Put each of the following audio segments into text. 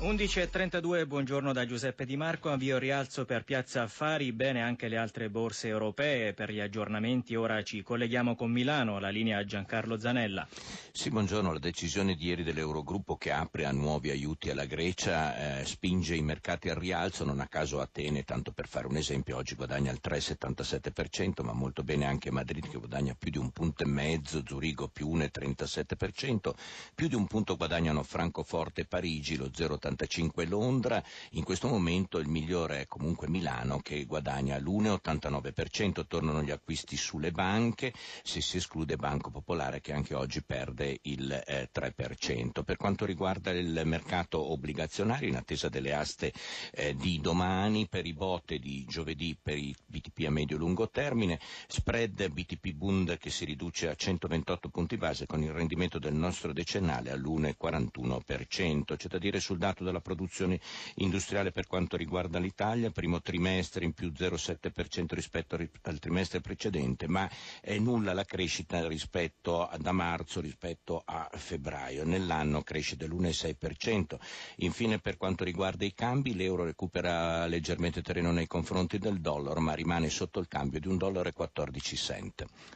11.32, buongiorno da Giuseppe Di Marco, avvio rialzo per Piazza Affari, bene anche le altre borse europee. Per gli aggiornamenti, ora ci colleghiamo con Milano, la linea Giancarlo Zanella. Sì, buongiorno, la decisione di ieri dell'Eurogruppo che apre a nuovi aiuti alla Grecia eh, spinge i mercati al rialzo, non a caso Atene, tanto per fare un esempio, oggi guadagna il 3,77%, ma molto bene anche Madrid che guadagna più di un punto e mezzo, Zurigo più 1,37%, più di un punto guadagnano Francoforte e Parigi, lo 0,85%, 1,85 Londra, in questo momento il migliore è comunque Milano che guadagna l'1,89%, tornano gli acquisti sulle banche, se si esclude Banco Popolare che anche oggi perde il eh, 3%. Per quanto riguarda il mercato obbligazionario, in attesa delle aste eh, di domani, per i botte di giovedì per i BTP a medio-lungo termine, spread BTP Bund che si riduce a 128 punti base con il rendimento del nostro decennale all'1,41%. C'è da dire sul dato dato della produzione industriale per quanto riguarda l'Italia, primo trimestre in più 0,7% rispetto al trimestre precedente, ma è nulla la crescita rispetto a, da marzo rispetto a febbraio. Nell'anno cresce dell'1,6%. Infine per quanto riguarda i cambi, l'euro recupera leggermente terreno nei confronti del dollaro, ma rimane sotto il cambio di 1,14 dollaro.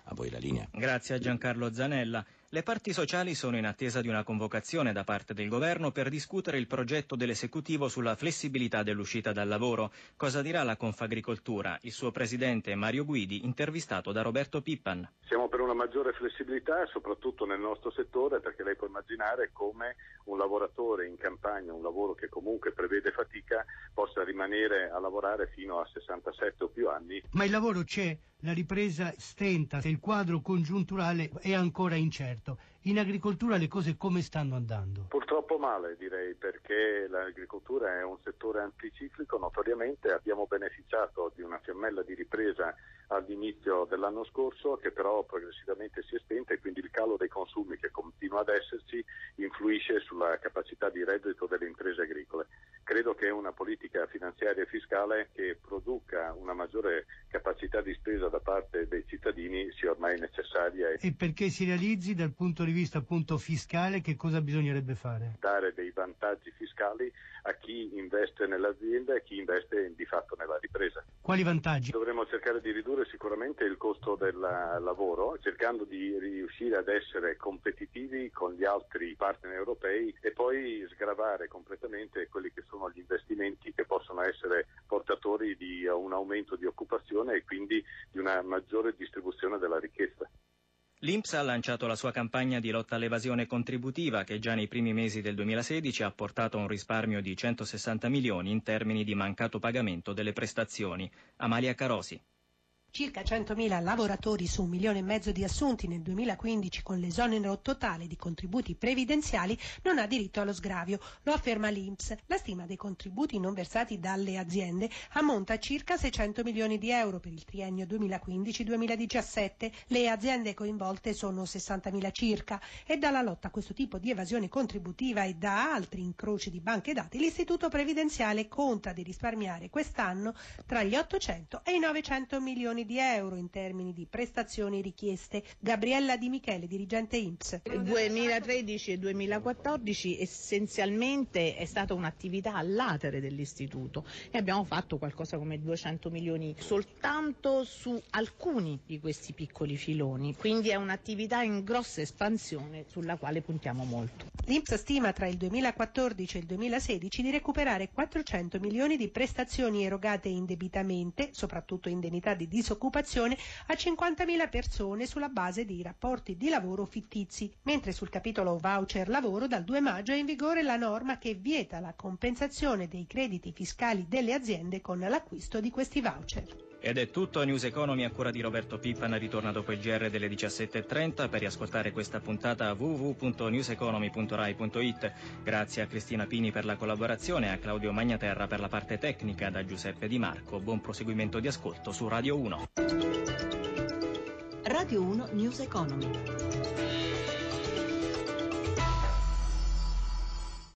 A voi la linea. Grazie a Giancarlo Zanella. Le parti sociali sono in attesa di una convocazione da parte del governo per discutere il progetto dell'esecutivo sulla flessibilità dell'uscita dal lavoro. Cosa dirà la Confagricoltura? Il suo presidente Mario Guidi, intervistato da Roberto Pippan. Siamo per una maggiore flessibilità, soprattutto nel nostro settore, perché lei può immaginare come un lavoratore in campagna, un lavoro che comunque prevede fatica, possa rimanere a lavorare fino a 67 o più anni. Ma il lavoro c'è, la ripresa stenta, il quadro congiunturale è ancora incerto. In agricoltura le cose come stanno andando? Purtroppo male direi perché l'agricoltura è un settore anticiclico, notoriamente abbiamo beneficiato di una fiammella di ripresa all'inizio dell'anno scorso che però progressivamente si è spenta e quindi il calo dei consumi che continua ad esserci influisce sulla capacità di reddito delle imprese agricole. Politica finanziaria e fiscale che produca una maggiore capacità di spesa da parte dei cittadini sia ormai necessaria. E perché si realizzi dal punto di vista appunto fiscale che cosa bisognerebbe fare? Dare dei vantaggi fiscali a chi investe nell'azienda e a chi investe di fatto nella ripresa. Quali vantaggi? Dovremmo cercare di ridurre sicuramente il costo del lavoro, cercando di riuscire ad essere competitivi con gli altri partner europei e poi sgravare completamente quelli che sono gli investimenti che possono essere portatori di un aumento di occupazione e quindi di una maggiore distribuzione della ricchezza. L'Inps ha lanciato la sua campagna di lotta all'evasione contributiva che già nei primi mesi del 2016 ha portato a un risparmio di 160 milioni in termini di mancato pagamento delle prestazioni. Amalia Carosi. Circa 100.000 lavoratori su un milione e mezzo di assunti nel 2015 con l'esonero totale di contributi previdenziali non ha diritto allo sgravio, lo afferma l'Inps. La stima dei contributi non versati dalle aziende ammonta a circa 600 milioni di euro per il triennio 2015-2017. Le aziende coinvolte sono 60.000 circa e dalla lotta a questo tipo di evasione contributiva e da altri incroci di banche dati l'Istituto Previdenziale conta di risparmiare quest'anno tra gli 800 e i 900 milioni di euro in termini di prestazioni richieste. Gabriella Di Michele, dirigente INPS. 2013 e 2014 essenzialmente è stata un'attività all'atere dell'istituto e abbiamo fatto qualcosa come 200 milioni soltanto su alcuni di questi piccoli filoni, quindi è un'attività in grossa espansione sulla quale puntiamo molto. L'INPS stima tra il 2014 e il 2016 di recuperare 400 milioni di prestazioni erogate indebitamente, soprattutto indennità di disoccupazione disoccupazione a 50.000 persone sulla base di rapporti di lavoro fittizi, mentre sul capitolo voucher lavoro dal 2 maggio è in vigore la norma che vieta la compensazione dei crediti fiscali delle aziende con l'acquisto di questi voucher. Ed è tutto, News Economy a cura di Roberto Pippan ritorna dopo il GR delle 17.30 per riascoltare questa puntata a www.newseconomy.rai.it. Grazie a Cristina Pini per la collaborazione e a Claudio Magnaterra per la parte tecnica da Giuseppe Di Marco. Buon proseguimento di ascolto su Radio 1. Radio 1 News Economy.